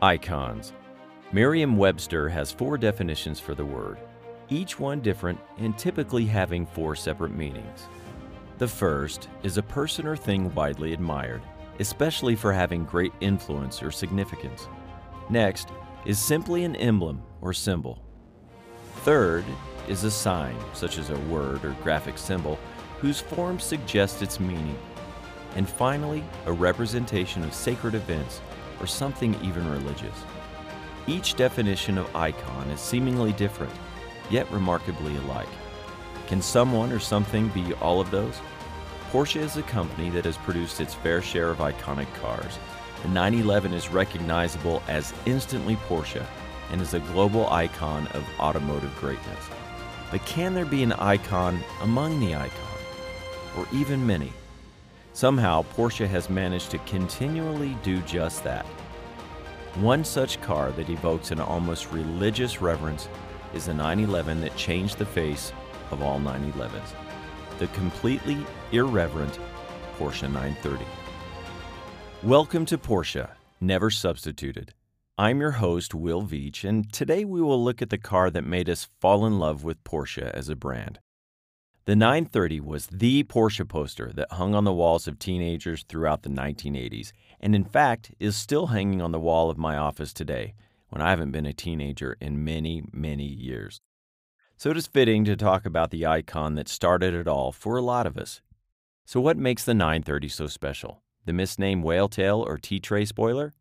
Icons. Merriam Webster has four definitions for the word, each one different and typically having four separate meanings. The first is a person or thing widely admired, especially for having great influence or significance. Next is simply an emblem or symbol. Third is a sign, such as a word or graphic symbol, whose form suggests its meaning. And finally, a representation of sacred events or something even religious. Each definition of icon is seemingly different, yet remarkably alike. Can someone or something be all of those? Porsche is a company that has produced its fair share of iconic cars. The 911 is recognizable as instantly Porsche and is a global icon of automotive greatness. But can there be an icon among the icons? Or even many? Somehow, Porsche has managed to continually do just that. One such car that evokes an almost religious reverence is the 911 that changed the face of all 911s the completely irreverent Porsche 930. Welcome to Porsche, Never Substituted. I'm your host, Will Veach, and today we will look at the car that made us fall in love with Porsche as a brand. The 930 was the Porsche poster that hung on the walls of teenagers throughout the 1980s, and in fact is still hanging on the wall of my office today when I haven't been a teenager in many, many years. So it is fitting to talk about the icon that started it all for a lot of us. So, what makes the 930 so special? The misnamed whale tail or tea tray spoiler?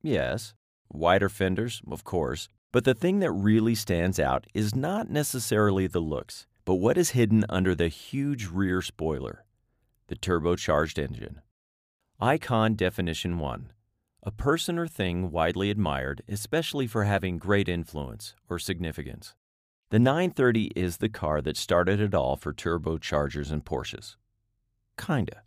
Yes. Wider fenders, of course. But the thing that really stands out is not necessarily the looks, but what is hidden under the huge rear spoiler the turbocharged engine. Icon Definition 1 A person or thing widely admired, especially for having great influence or significance. The 930 is the car that started it all for turbochargers and Porsches. Kinda.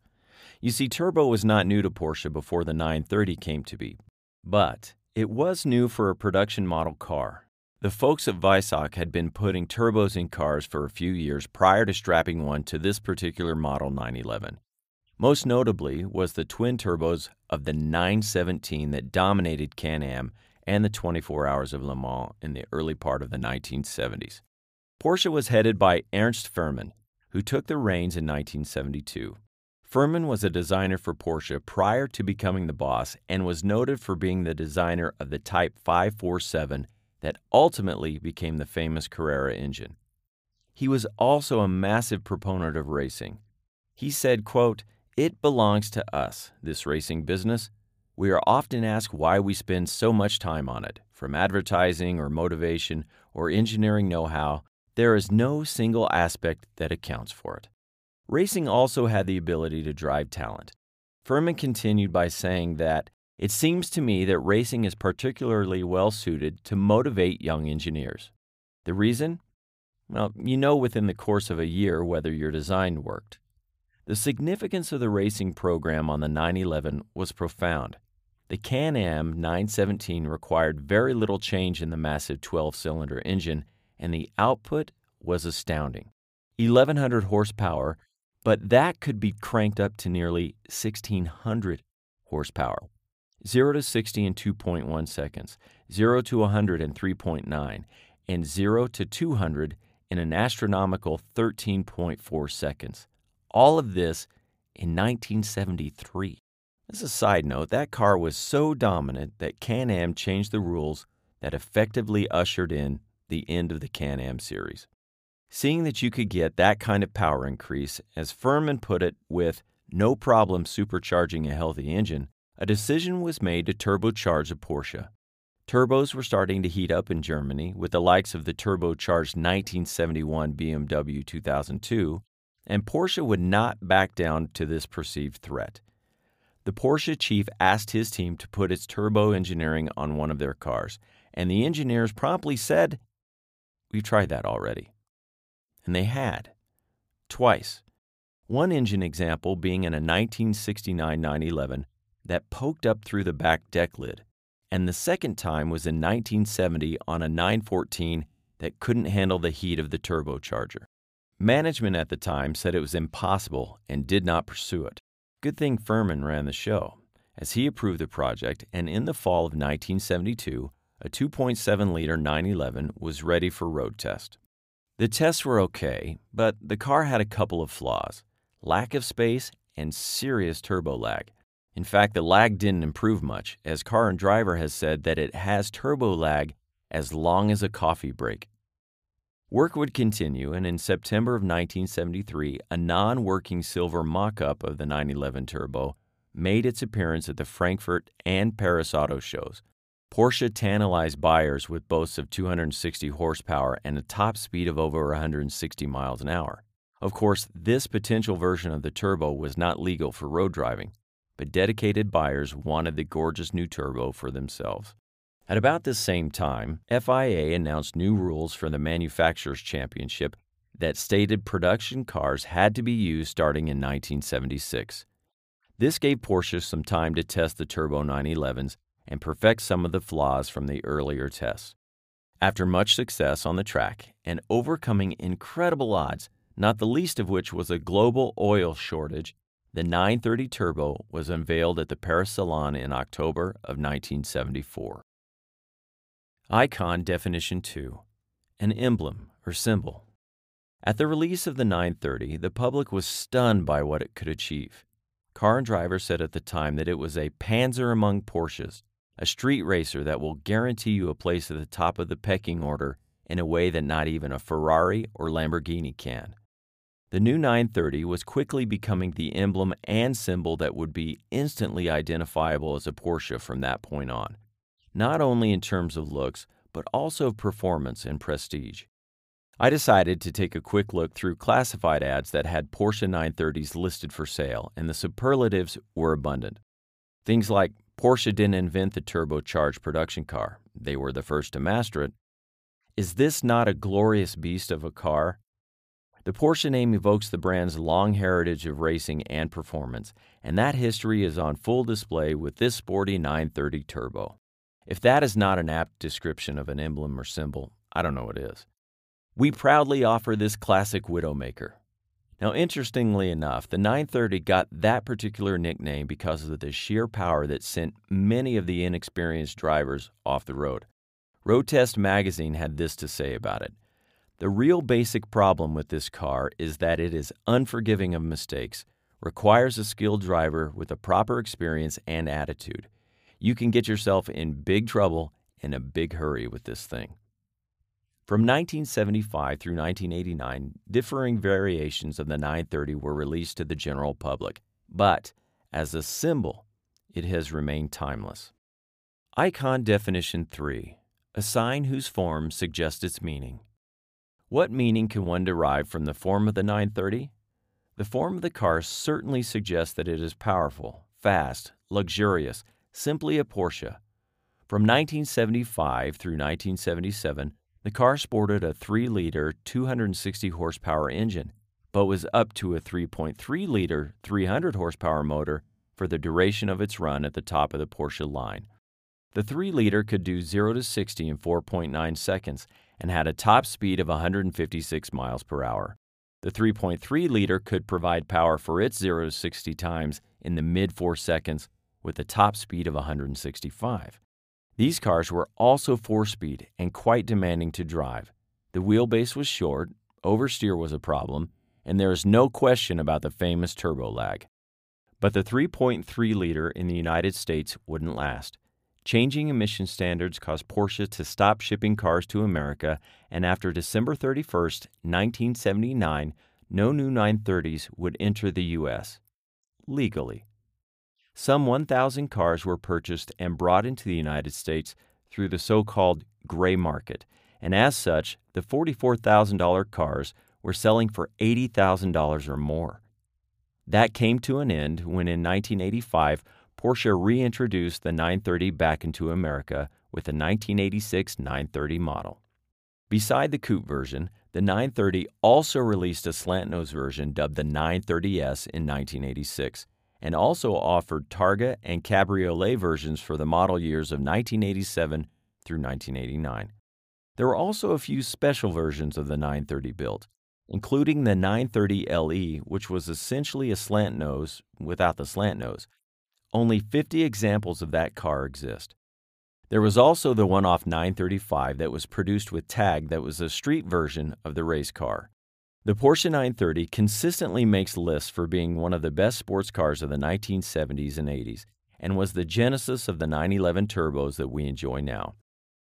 You see, turbo was not new to Porsche before the 930 came to be, but it was new for a production model car. The folks at Weissach had been putting turbos in cars for a few years prior to strapping one to this particular model 911. Most notably was the twin turbos of the 917 that dominated Can Am and the 24 Hours of Le Mans in the early part of the 1970s. Porsche was headed by Ernst Fuhrmann, who took the reins in 1972. Fuhrmann was a designer for Porsche prior to becoming the boss and was noted for being the designer of the Type 547 that ultimately became the famous Carrera engine. He was also a massive proponent of racing. He said, quote, "It belongs to us, this racing business. We are often asked why we spend so much time on it, from advertising or motivation or engineering know how. There is no single aspect that accounts for it. Racing also had the ability to drive talent. Fuhrmann continued by saying that it seems to me that racing is particularly well suited to motivate young engineers. The reason? Well, you know within the course of a year whether your design worked. The significance of the racing program on the 911 was profound. The Can Am 917 required very little change in the massive 12 cylinder engine, and the output was astounding 1100 horsepower, but that could be cranked up to nearly 1600 horsepower. 0 to 60 in 2.1 seconds, 0 to 100 in 3.9, and 0 to 200 in an astronomical 13.4 seconds. All of this in 1973. As a side note, that car was so dominant that Can Am changed the rules that effectively ushered in the end of the Can Am series. Seeing that you could get that kind of power increase, as Fuhrmann put it, with no problem supercharging a healthy engine, a decision was made to turbocharge a Porsche. Turbos were starting to heat up in Germany with the likes of the turbocharged 1971 BMW 2002, and Porsche would not back down to this perceived threat the Porsche chief asked his team to put its turbo engineering on one of their cars, and the engineers promptly said, We've tried that already. And they had. Twice. One engine example being in a 1969 911 that poked up through the back deck lid, and the second time was in 1970 on a 914 that couldn't handle the heat of the turbocharger. Management at the time said it was impossible and did not pursue it. Good thing Fuhrmann ran the show. as he approved the project, and in the fall of 1972, a 2.7 liter 911 was ready for road test. The tests were okay, but the car had a couple of flaws lack of space and serious turbo lag. In fact, the lag didn't improve much, as car and driver has said that it has turbo lag as long as a coffee break. Work would continue, and in September of 1973, a non working silver mock up of the 911 Turbo made its appearance at the Frankfurt and Paris auto shows. Porsche tantalized buyers with boasts of 260 horsepower and a top speed of over 160 miles an hour. Of course, this potential version of the Turbo was not legal for road driving, but dedicated buyers wanted the gorgeous new Turbo for themselves. At about this same time, FIA announced new rules for the Manufacturers' Championship that stated production cars had to be used starting in 1976. This gave Porsche some time to test the Turbo 911s and perfect some of the flaws from the earlier tests. After much success on the track and overcoming incredible odds, not the least of which was a global oil shortage, the 930 Turbo was unveiled at the Paris Salon in October of 1974. Icon Definition 2 An emblem or symbol. At the release of the 930, the public was stunned by what it could achieve. Car and Driver said at the time that it was a panzer among Porsches, a street racer that will guarantee you a place at the top of the pecking order in a way that not even a Ferrari or Lamborghini can. The new 930 was quickly becoming the emblem and symbol that would be instantly identifiable as a Porsche from that point on not only in terms of looks, but also of performance and prestige. I decided to take a quick look through classified ads that had Porsche 930s listed for sale, and the superlatives were abundant. Things like Porsche didn't invent the turbocharged production car, they were the first to master it. Is this not a glorious beast of a car? The Porsche name evokes the brand's long heritage of racing and performance, and that history is on full display with this sporty 930 Turbo. If that is not an apt description of an emblem or symbol, I don't know what is. We proudly offer this classic Widowmaker. Now, interestingly enough, the 930 got that particular nickname because of the sheer power that sent many of the inexperienced drivers off the road. Road Test magazine had this to say about it. The real basic problem with this car is that it is unforgiving of mistakes, requires a skilled driver with a proper experience and attitude you can get yourself in big trouble in a big hurry with this thing. From 1975 through 1989, differing variations of the 930 were released to the general public, but as a symbol, it has remained timeless. Icon Definition 3 A sign whose form suggests its meaning. What meaning can one derive from the form of the 930? The form of the car certainly suggests that it is powerful, fast, luxurious, simply a Porsche. From 1975 through 1977, the car sported a 3 liter, 260 horsepower engine, but was up to a 3.3 liter, 300 horsepower motor for the duration of its run at the top of the Porsche line. The 3 liter could do 0 to 60 in 4.9 seconds and had a top speed of 156 miles per hour. The 3.3 liter could provide power for its 0 to 60 times in the mid 4 seconds with a top speed of 165. These cars were also four speed and quite demanding to drive. The wheelbase was short, oversteer was a problem, and there is no question about the famous turbo lag. But the 3.3 liter in the United States wouldn't last. Changing emission standards caused Porsche to stop shipping cars to America, and after December 31, 1979, no new 930s would enter the U.S. legally. Some 1,000 cars were purchased and brought into the United States through the so called gray market, and as such, the $44,000 cars were selling for $80,000 or more. That came to an end when in 1985 Porsche reintroduced the 930 back into America with the 1986 930 model. Beside the coupe version, the 930 also released a slant nose version dubbed the 930S in 1986 and also offered Targa and Cabriolet versions for the model years of 1987 through 1989. There were also a few special versions of the 930 built, including the 930 LE, which was essentially a slant nose without the slant nose. Only 50 examples of that car exist. There was also the one off 935 that was produced with TAG that was a street version of the race car. The Porsche 930 consistently makes lists for being one of the best sports cars of the 1970s and 80s and was the genesis of the 911 turbos that we enjoy now.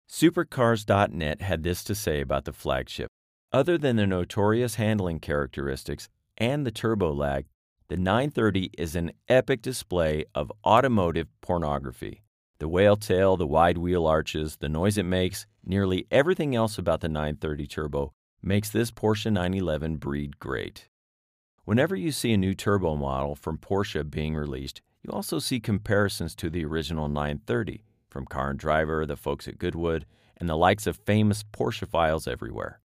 Supercars.net had this to say about the flagship. Other than the notorious handling characteristics and the turbo lag, the 930 is an epic display of automotive pornography. The whale tail, the wide wheel arches, the noise it makes, nearly everything else about the 930 Turbo makes this Porsche 911 breed great. Whenever you see a new turbo model from Porsche being released, you also see comparisons to the original 930 from Car and Driver, the folks at Goodwood, and the likes of famous Porschephiles everywhere.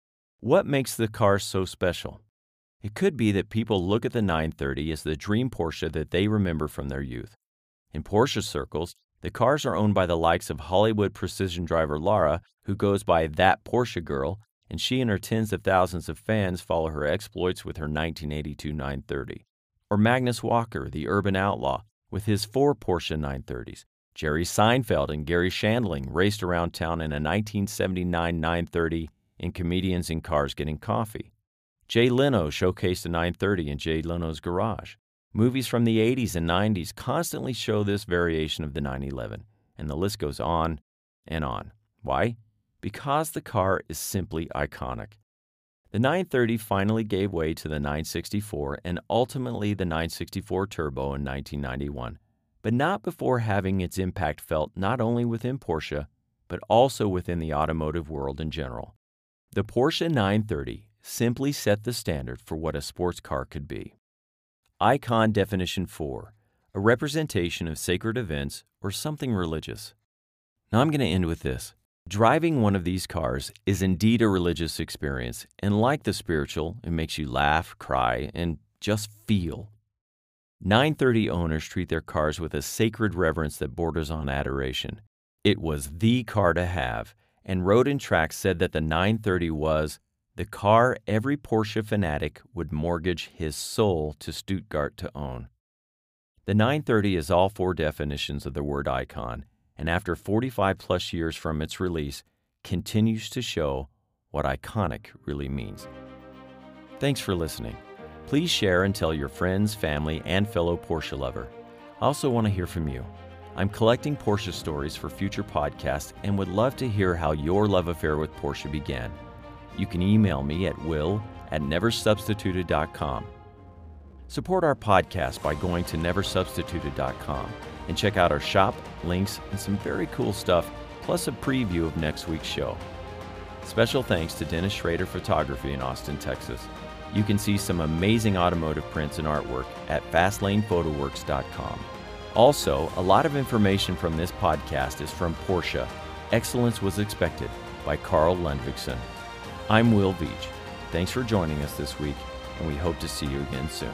What makes the car so special? It could be that people look at the 930 as the dream Porsche that they remember from their youth. In Porsche circles, the cars are owned by the likes of Hollywood precision driver Lara, who goes by That Porsche Girl, and she and her tens of thousands of fans follow her exploits with her 1982 930. Or Magnus Walker, the urban outlaw, with his four Porsche 930s. Jerry Seinfeld and Garry Shandling raced around town in a 1979 930 in Comedians in Cars Getting Coffee. Jay Leno showcased a 930 in Jay Leno's garage. Movies from the 80s and 90s constantly show this variation of the 911, and the list goes on and on. Why? Because the car is simply iconic. The 930 finally gave way to the 964 and ultimately the 964 Turbo in 1991, but not before having its impact felt not only within Porsche, but also within the automotive world in general. The Porsche 930 simply set the standard for what a sports car could be. Icon Definition 4 A representation of sacred events or something religious. Now I'm going to end with this. Driving one of these cars is indeed a religious experience, and like the spiritual, it makes you laugh, cry, and just feel. 930 owners treat their cars with a sacred reverence that borders on adoration. It was the car to have, and Road and Track said that the 930 was the car every Porsche fanatic would mortgage his soul to Stuttgart to own. The 930 is all four definitions of the word icon, and after 45 plus years from its release, continues to show what iconic really means. Thanks for listening. Please share and tell your friends, family, and fellow Porsche lover. I also want to hear from you. I'm collecting Porsche stories for future podcasts and would love to hear how your love affair with Porsche began. You can email me at will at neversubstituted.com. Support our podcast by going to neversubstituted.com and check out our shop, links, and some very cool stuff, plus a preview of next week's show. Special thanks to Dennis Schrader Photography in Austin, Texas. You can see some amazing automotive prints and artwork at fastlanephotoworks.com. Also, a lot of information from this podcast is from Porsche. Excellence was expected by Karl Ludvigsen. I'm Will Veach. Thanks for joining us this week, and we hope to see you again soon.